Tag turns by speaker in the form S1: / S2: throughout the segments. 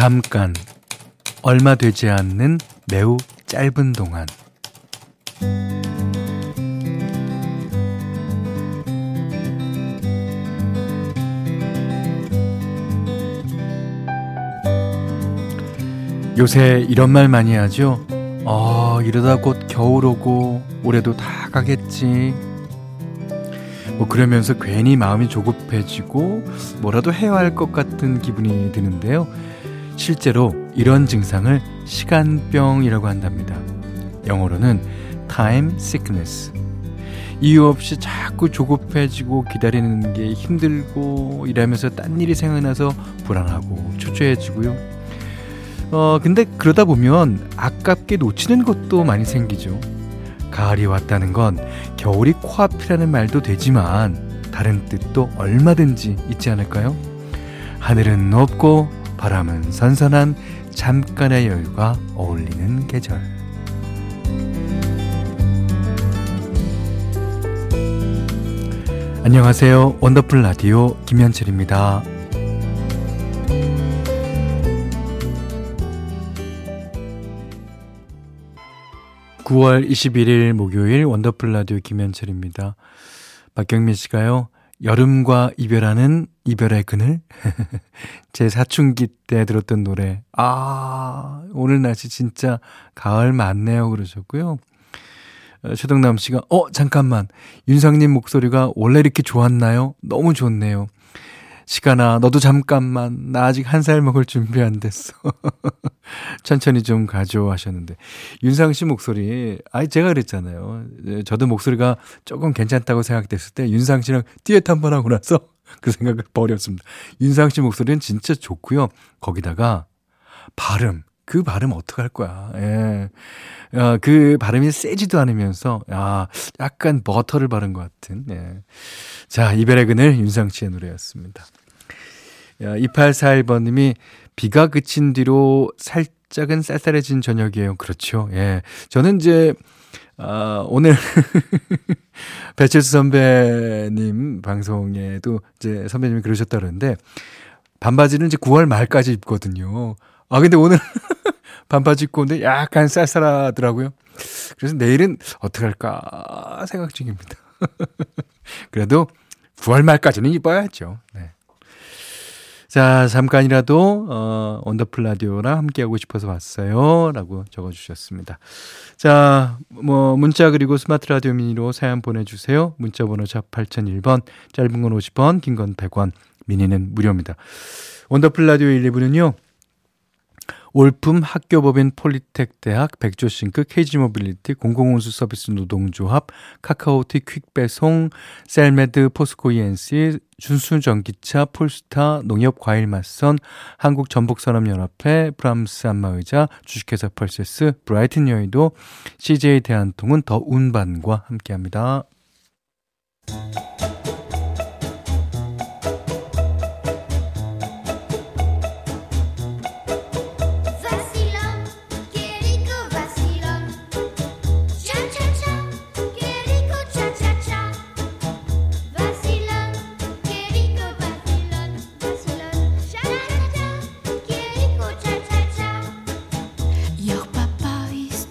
S1: 잠깐, 얼마 되지 않는 매우 짧은 동안. 요새 이런 말 많이 하죠? 어, 이러다 곧 겨울 오고, 올해도 다 가겠지. 뭐 그러면서 괜히 마음이 조급해지고 뭐라도 해야 할 것 같은 기분이 드는데요. 실제로 이런 증상을 시간병이라고 한답니다. 영어로는 time sickness. 이유 없이 자꾸 조급해지고 기다리는 게 힘들고 이러면서 딴 일이 생각나서 불안하고 초조해지고요. 어, 근데 그러다 보면 아깝게 놓치는 것도 많이 생기죠. 가을이 왔다는 건 겨울이 코앞이라는 말도 되지만 다른 뜻도 얼마든지 있지 않을까요? 하늘은 높고 바람은 선선한 잠깐의 여유가 어울리는 계절. 안녕하세요. 원더풀 라디오 김현철입니다. 9월 21일 목요일 원더풀 라디오 김현철입니다. 박경민 씨가요. 여름과 이별하는 이별의 그늘? 제 사춘기 때 들었던 노래. 아, 오늘 날씨 진짜 가을 맞네요. 그러셨고요. 어, 최동남 씨가, 어, 잠깐만. 윤상님 목소리가 원래 이렇게 좋았나요? 너무 좋네요. 시간아, 너도 잠깐만. 나 아직 한 살 먹을 준비 안 됐어. 천천히 좀 가져 하셨는데. 윤상 씨 목소리, 아이, 제가 그랬잖아요. 예, 저도 목소리가 조금 괜찮다고 생각됐을 때 윤상 씨랑 듀엣 한번 하고 나서 그 생각을 버렸습니다. 윤상 씨 목소리는 진짜 좋고요. 거기다가 발음, 그 발음 어떡할 거야. 예. 어, 그 발음이 세지도 않으면서, 아, 약간 버터를 바른 것 같은, 예. 자, 이별의 그늘 윤상 씨의 노래였습니다. 2841번님이 비가 그친 뒤로 살짝은 쌀쌀해진 저녁이에요. 그렇죠. 예. 저는 이제, 아, 오늘, 배철수 선배님 방송에도 이제 선배님이 그러셨다 그러는데, 반바지는 이제 9월 말까지 입거든요. 아, 근데 오늘 반바지 입고 오는데 약간 쌀쌀하더라고요. 그래서 내일은 어떻게 할까 생각 중입니다. 그래도 9월 말까지는 입어야죠. 네. 자, 잠깐이라도, 어, 원더풀 라디오랑 함께하고 싶어서 왔어요. 라고 적어주셨습니다. 자, 뭐, 문자 그리고 스마트 라디오 미니로 사연 보내주세요. 문자 번호 샵 8001번, 짧은 건 50원, 긴 건 100원, 미니는 무료입니다. 원더풀 라디오 1, 2부는요, 올품 학교법인 폴리텍 대학 백조싱크 KG모빌리티 공공운수 서비스 노동조합 카카오티 퀵배송 셀메드 포스코 ENC 준수전기차 폴스타 농협과일맛선 한국전복산업연합회 브람스 안마의자 주식회사 펄세스 브라이튼 여의도 CJ 대한통운 더 운반과 함께합니다.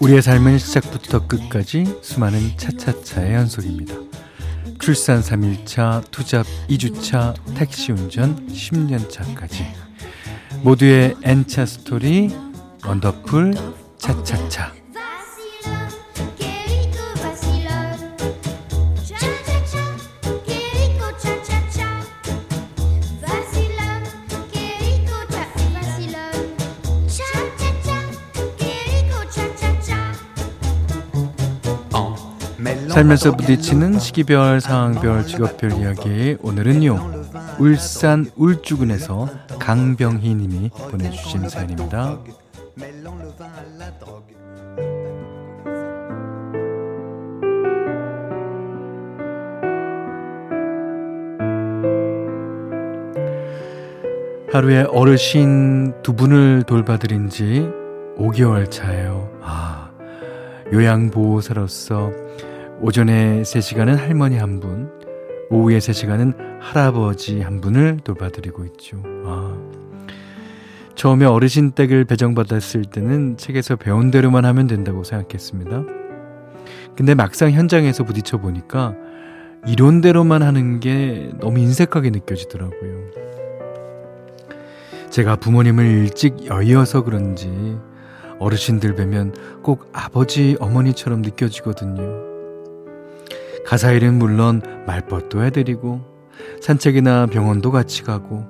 S1: 우리의 삶은 시작부터 끝까지 수많은 차차차의 연속입니다. 출산 3일차, 투잡 2주차, 택시 운전 10년차까지 모두의 N차 스토리 원더풀 차차차 살면서 부딪히는 시기별, 상황별, 직업별 이야기 오늘은요 울산 울주군에서 강병희 님이 보내주신 사연입니다 하루에 어르신 두 분을 돌봐드린 지 5개월 차예요. 아, 요양보호사로서 오전에 3시간은 할머니 한 분, 오후에 3시간은 할아버지 한 분을 돌봐드리고 있죠. 아. 처음에 어르신 댁을 배정받았을 때는 책에서 배운 대로만 하면 된다고 생각했습니다. 근데 막상 현장에서 부딪혀 보니까 이론대로만 하는 게 너무 인색하게 느껴지더라고요. 제가 부모님을 일찍 여의어서 그런지 어르신들 뵈면 꼭 아버지, 어머니처럼 느껴지거든요. 가사 일은 물론 말벗도 해드리고 산책이나 병원도 같이 가고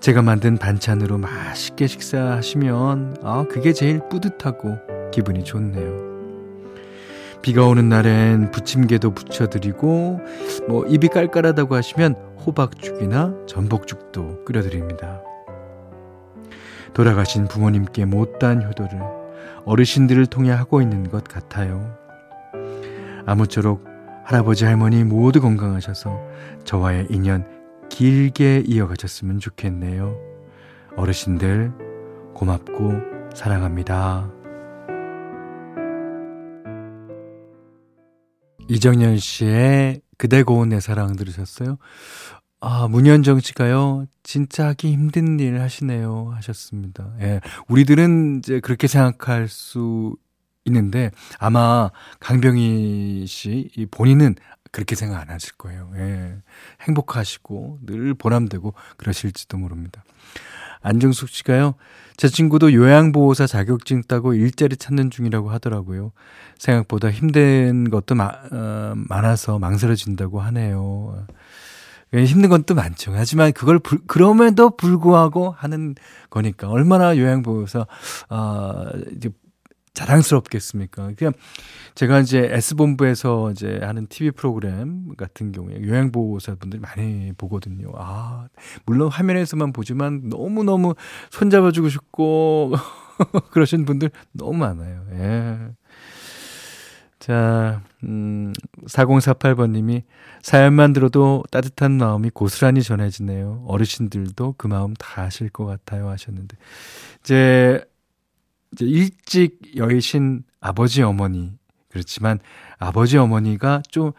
S1: 제가 만든 반찬으로 맛있게 식사하시면 아 그게 제일 뿌듯하고 기분이 좋네요. 비가 오는 날엔 부침개도 부쳐드리고 뭐 입이 깔깔하다고 하시면 호박죽이나 전복죽도 끓여드립니다. 돌아가신 부모님께 못다한 효도를 어르신들을 통해 하고 있는 것 같아요. 아무쪼록 할아버지 할머니 모두 건강하셔서 저와의 인연 길게 이어가셨으면 좋겠네요. 어르신들 고맙고 사랑합니다. 이정현 씨의 그대 고운 내 사랑 들으셨어요? 아, 문현정 씨가요, 진짜 하기 힘든 일 하시네요. 하셨습니다. 예. 우리들은 이제 그렇게 생각할 수 있는데, 아마 강병희 씨, 본인은 그렇게 생각 안 하실 거예요. 예. 행복하시고, 늘 보람되고, 그러실지도 모릅니다. 안정숙 씨가요, 제 친구도 요양보호사 자격증 따고 일자리 찾는 중이라고 하더라고요. 생각보다 힘든 것도 마, 어, 많아서 망설여진다고 하네요. 예, 힘든 건 또 많죠. 하지만 그걸 불, 그럼에도 불구하고 하는 거니까 얼마나 요양보호사 아 이제 자랑스럽겠습니까? 그냥 제가 이제 S본부에서 이제 하는 TV 프로그램 같은 경우에 요양보호사분들이 많이 보거든요. 아, 물론 화면에서만 보지만 너무너무 손잡아주고 싶고 그러신 분들 너무 많아요. 예. 자, 음, 4048번님이 사연만 들어도 따뜻한 마음이 고스란히 전해지네요. 어르신들도 그 마음 다 아실 것 같아요. 하셨는데. 이제, 이제 일찍 여의신 아버지 어머니. 그렇지만 아버지 어머니가 좀,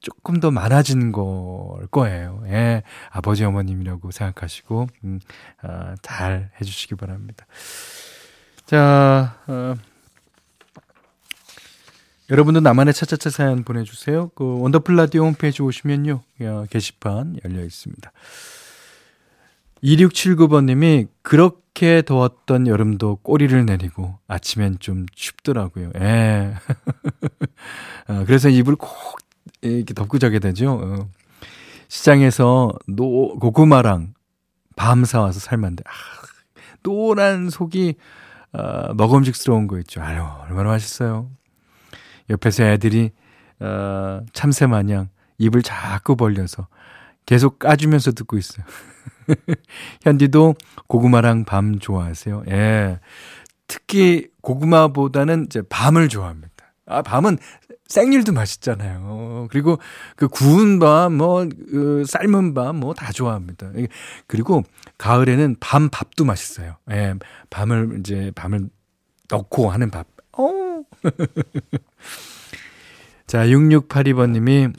S1: 조금 더 많아진 걸 거예요. 예. 아버지 어머님이라고 생각하시고, 음, 아, 잘 해주시기 바랍니다. 자, 어, 여러분도 나만의 차차차 사연 보내주세요. 그 원더풀 라디오 홈페이지 오시면요. 게시판 열려 있습니다. 2679번님이 그렇게 더웠던 여름도 꼬리를 내리고 아침엔 좀 춥더라고요. 예. 어, 그래서 이불 꼭 이렇게 덮고 자게 되죠. 어. 시장에서 노, 고구마랑 밤 사와서 삶았는데, 아, 노란 속이, 어, 먹음직스러운 거 있죠. 아유, 얼마나 맛있어요. 옆에서 애들이 어, 참새 마냥 입을 자꾸 벌려서 계속 까주면서 듣고 있어요. 현디도 고구마랑 밤 좋아하세요? 예. 특히 고구마보다는 이제 밤을 좋아합니다. 아, 밤은 생일도 맛있잖아요. 그리고 그 구운 밤, 뭐, 그 삶은 밤, 뭐 다 좋아합니다. 그리고 가을에는 밤 밥도 맛있어요. 예. 밤을, 이제 밤을 넣고 하는 밥. 어 자, 6682번님이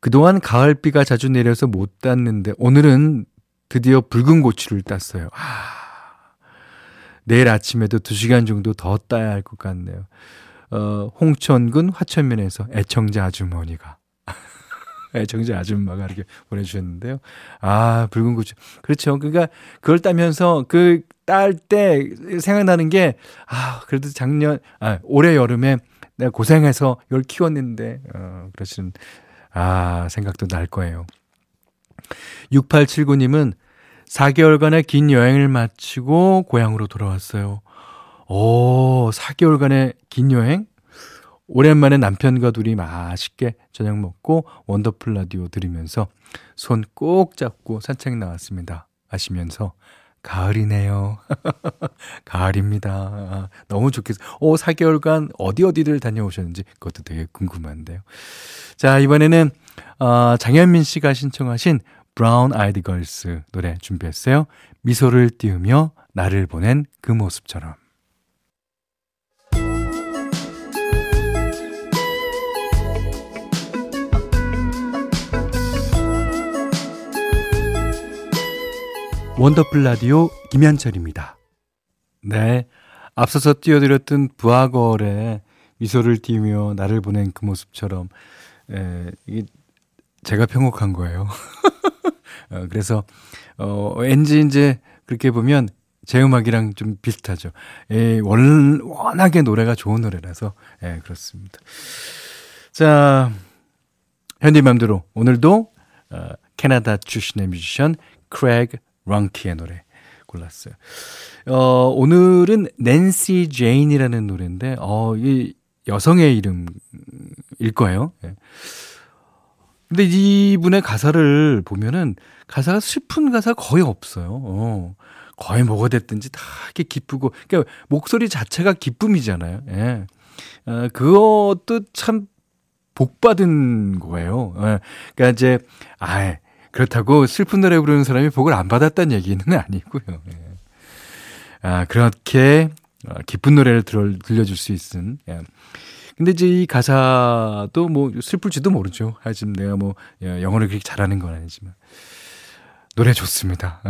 S1: 그동안 가을비가 자주 내려서 못 땄는데 오늘은 드디어 붉은 고추를 땄어요. 아, 내일 아침에도 2시간 정도 더 따야 할 것 같네요. 어, 홍천군 화천면에서 애청자 아주머니가 애청자 아줌마가 이렇게 보내주셨는데요. 아, 붉은 고추. 그렇죠. 그러니까 그걸 따면서 그 딸 때 생각나는 게, 아, 그래도 작년, 아, 올해 여름에 내가 고생해서 이걸 키웠는데, 어, 그러시는, 아, 생각도 날 거예요. 6879님은 4개월간의 긴 여행을 마치고 고향으로 돌아왔어요. 오, 4개월간의 긴 여행? 오랜만에 남편과 둘이 맛있게 저녁 먹고 원더풀 라디오 들으면서 손 꼭 잡고 산책 나왔습니다. 하시면서 가을이네요. 가을입니다. 너무 좋겠어요. 오, 4개월간 어디 어디를 다녀오셨는지 그것도 되게 궁금한데요. 자, 이번에는 어, 장현민 씨가 신청하신 브라운 아이드 걸스 노래 준비했어요. 미소를 띄우며 나를 보낸 그 모습처럼. 원더풀 라디오 김현철입니다. 네. 앞서서 띄워드렸던 브아걸의 미소를 띠며 나를 보낸 그 모습처럼, 에, 이게 제가 편곡한 거예요. 어, 그래서, 어, 왠지 이제 그렇게 보면 제 음악이랑 좀 비슷하죠. 에, 원, 워낙에 노래가 좋은 노래라서, 예, 그렇습니다. 자, 현디 맘대로 오늘도, 어, 캐나다 출신의 뮤지션 크레그 랑키의 노래 골랐어요. 어, 오늘은 Nancy Jane이라는 노래인데, 어, 이 여성의 이름일 거예요. 예. 근데 이분의 가사를 보면은 가사가 슬픈 가사 거의 없어요. 어. 거의 뭐가 됐든지 다 이렇게 기쁘고, 그러니까 목소리 자체가 기쁨이잖아요. 예. 어, 그것도 참 복받은 거예요. 예. 그러니까 이제, 아 그렇다고 슬픈 노래 부르는 사람이 복을 안 받았다는 얘기는 아니고요. 예. 아, 그렇게 어, 기쁜 노래를 들어, 들려줄 수 있는. 예. 근데 이제 이 가사도 뭐 슬플지도 모르죠. 하지만 내가 뭐 예, 영어를 그렇게 잘하는 건 아니지만. 노래 좋습니다.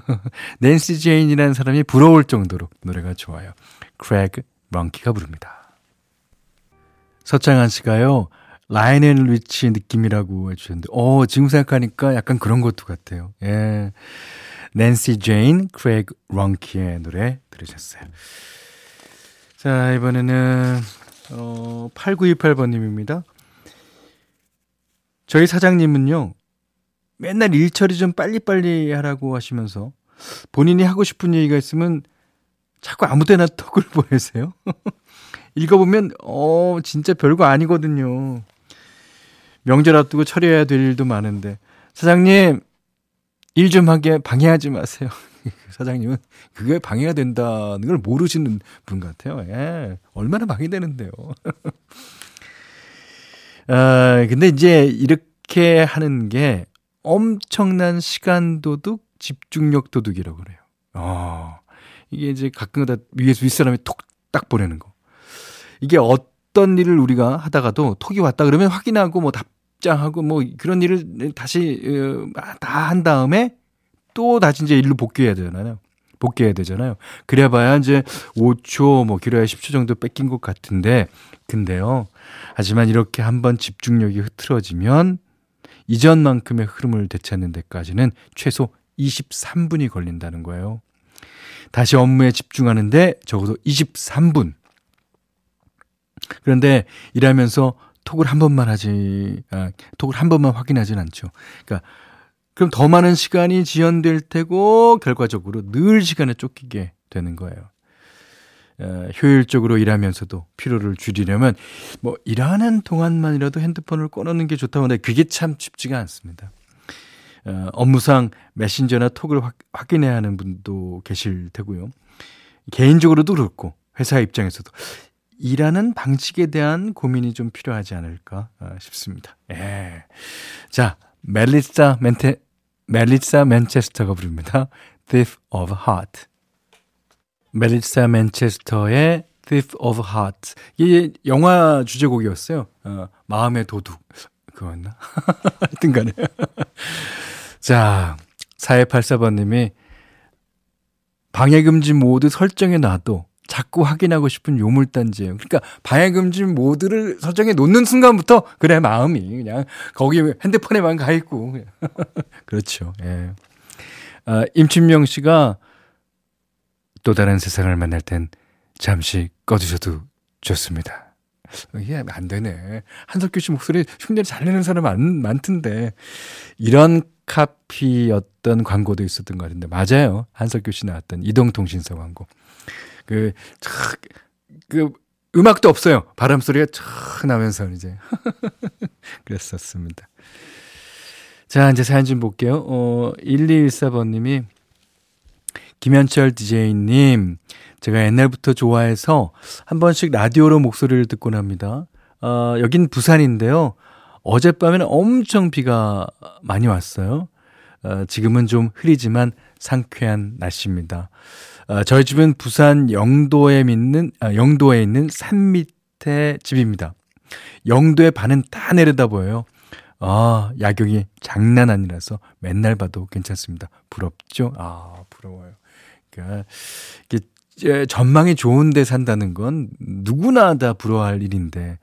S1: Nancy Jane이라는 사람이 부러울 정도로 노래가 좋아요. Craig Ruhnke가 부릅니다. 서창한 씨가요. Lionel Richie 느낌이라고 해주셨는데, 어, 지금 생각하니까 약간 그런 것도 같아요. 예. Nancy Jane, Craig Ruhnke의 노래 들으셨어요. 자, 이번에는, 어, 8928번님입니다. 저희 사장님은요, 맨날 일 처리 좀 빨리빨리 하라고 하시면서 본인이 하고 싶은 얘기가 있으면 자꾸 아무 데나 톡을 보내세요. 읽어보면, 어, 진짜 별거 아니거든요. 명절 앞두고 처리해야 될 일도 많은데 사장님 일 좀 하게 방해하지 마세요. 사장님은 그게 방해가 된다는 걸 모르시는 분 같아요. 예. 얼마나 방해되는데요. 아, 근데 이제 이렇게 하는 게 엄청난 시간 도둑, 집중력 도둑이라고 그래요. 아, 이게 이제 가끔가다 위에서 윗사람이 톡 딱 보내는 거. 이게 어떤 일을 우리가 하다가도 톡이 왔다 그러면 확인하고 뭐 답, 입장하고 뭐 그런 일을 다시 어, 다한 다음에 또 다시 이제 일로 복귀해야 되잖아요. 복귀해야 되잖아요. 그래봐야 이제 5초 뭐 길어야 10초 정도 뺏긴 것 같은데 근데요. 하지만 이렇게 한번 집중력이 흐트러지면 이전만큼의 흐름을 되찾는 데까지는 최소 23분이 걸린다는 거예요. 다시 업무에 집중하는데 적어도 23분. 그런데 일하면서 톡을 한 번만 하지, 아, 톡을 한 번만 확인하진 않죠. 그러니까 그럼 더 많은 시간이 지연될 테고 결과적으로 늘 시간에 쫓기게 되는 거예요. 어, 효율적으로 일하면서도 피로를 줄이려면 뭐 일하는 동안만이라도 핸드폰을 꺼놓는 게 좋다고 하는데 그게 참 쉽지가 않습니다. 어, 업무상 메신저나 톡을 확, 확인해야 하는 분도 계실 테고요. 개인적으로도 그렇고 회사 입장에서도 일하는 방식에 대한 고민이 좀 필요하지 않을까 어, 싶습니다. 예. 자, 멜리사 멘테, 멜리사 맨체스터가 부릅니다. Thief of Heart. 멜리사 맨체스터의 Thief of Heart. 이게 영화 주제곡이었어요. 어, 마음의 도둑. 그거였나? 하여튼 간에. 자, 4284번님이 방해금지 모드 설정해 놔도 자꾸 확인하고 싶은 요물단지예요. 그러니까 방해금지 모드를 설정해 놓는 순간부터 그래 마음이 그냥 거기 핸드폰에만 가 있고 그렇죠. 예. 아, 임춘명 씨가 또 다른 세상을 만날 땐 잠시 꺼두셔도 좋습니다. 이게 안 되네. 한석규 씨 목소리 흉내를 잘 내는 사람 많, 많던데. 이런 카피였던 광고도 있었던 것 같은데. 맞아요. 한석규 씨 나왔던 이동통신사 광고. 그, 촥, 그, 음악도 없어요. 바람 소리가 촥 나면서 이제. 그랬었습니다. 자, 이제 사연 좀 볼게요. 어, 1214번님이, 김현철 DJ님, 제가 옛날부터 좋아해서 한 번씩 라디오로 목소리를 듣곤 합니다. 어, 여긴 부산인데요. 어젯밤에는 엄청 비가 많이 왔어요. 어, 지금은 좀 흐리지만 상쾌한 날씨입니다. 어, 저희 집은 부산 영도에 있는 아, 영도에 있는 산 밑에 집입니다. 영도의 반은 다 내려다 보여요. 아, 야경이 장난 아니라서 맨날 봐도 괜찮습니다. 부럽죠? 아, 부러워요. 그러니까, 이게 전망이 좋은데 산다는 건 누구나 다 부러워할 일인데,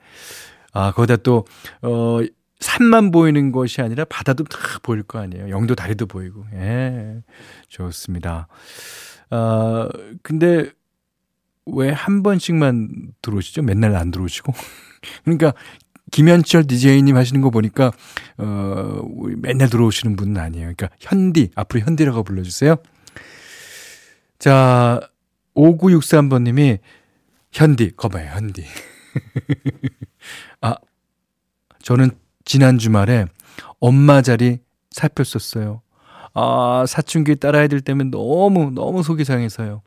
S1: 아, 거기다 또, 어, 산만 보이는 것이 아니라 바다도 다 보일 거 아니에요. 영도 다리도 보이고. 예. 좋습니다. 아, 근데 왜 한 번씩만 들어오시죠? 맨날 안 들어오시고. 그러니까 김현철 DJ님 하시는 거 보니까, 어, 맨날 들어오시는 분은 아니에요. 그러니까 현디, 앞으로 현디라고 불러 주세요. 자, 5963번 님이 현디, 거봐요, 현디. 아, 저는 지난 주말에 엄마 자리 살폈었어요. 아, 사춘기 딸아이들 들 때문에 너무, 너무 속이 상해서요.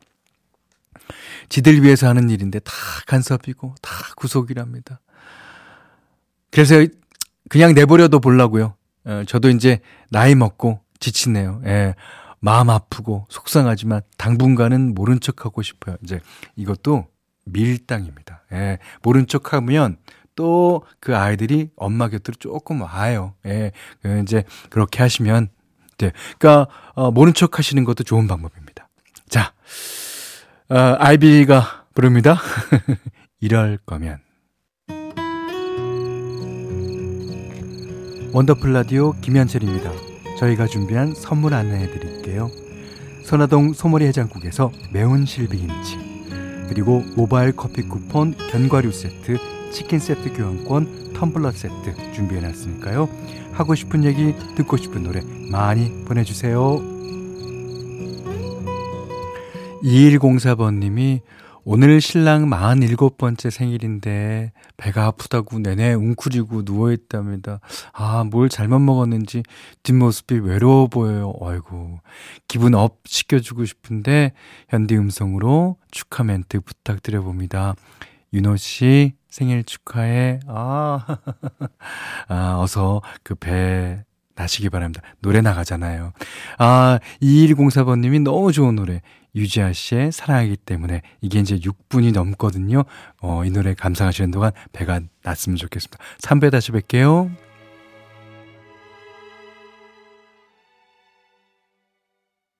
S1: 지들 위해서 하는 일인데 다 간섭이고 다 구속이랍니다. 그래서 그냥 내버려도 보려고요. 어, 저도 이제 나이 먹고 지치네요. 예. 마음 아프고 속상하지만 당분간은 모른 척 하고 싶어요. 이제 이것도 밀당입니다. 예. 모른 척 하면 또 그 아이들이 엄마 곁으로 조금 와요. 예. 그 이제 그렇게 하시면 네. 그러니까 어, 모른 척 하시는 것도 좋은 방법입니다. 자. 어, 아이비가 부릅니다. 이럴 거면 원더풀 라디오 김현철입니다. 저희가 준비한 선물 안내해 드릴게요. 선화동 소머리 해장국에서 매운 실비김치 그리고 모바일 커피 쿠폰 견과류 세트 치킨 세트 교환권 텀블러 세트 준비해 놨으니까요. 하고 싶은 얘기 듣고 싶은 노래 많이 보내주세요. 2104번님이 오늘 신랑 47번째 생일인데 배가 아프다고 내내 웅크리고 누워있답니다. 아, 뭘 잘못 먹었는지 뒷모습이 외로워 보여요. 아이고. 기분 up 시켜주고 싶은데 현디 음성으로 축하 멘트 부탁드려봅니다. 윤호 씨 생일 축하해. 아, 아 어서 그 배 나시기 바랍니다. 노래 나가잖아요. 아, 2104번님이 너무 좋은 노래. 유지아 씨의 사랑하기 때문에 이게 이제 6분이 넘거든요. 어, 이 노래 감상하시는 동안 배가 났으면 좋겠습니다. 3배 다시 뵐게요.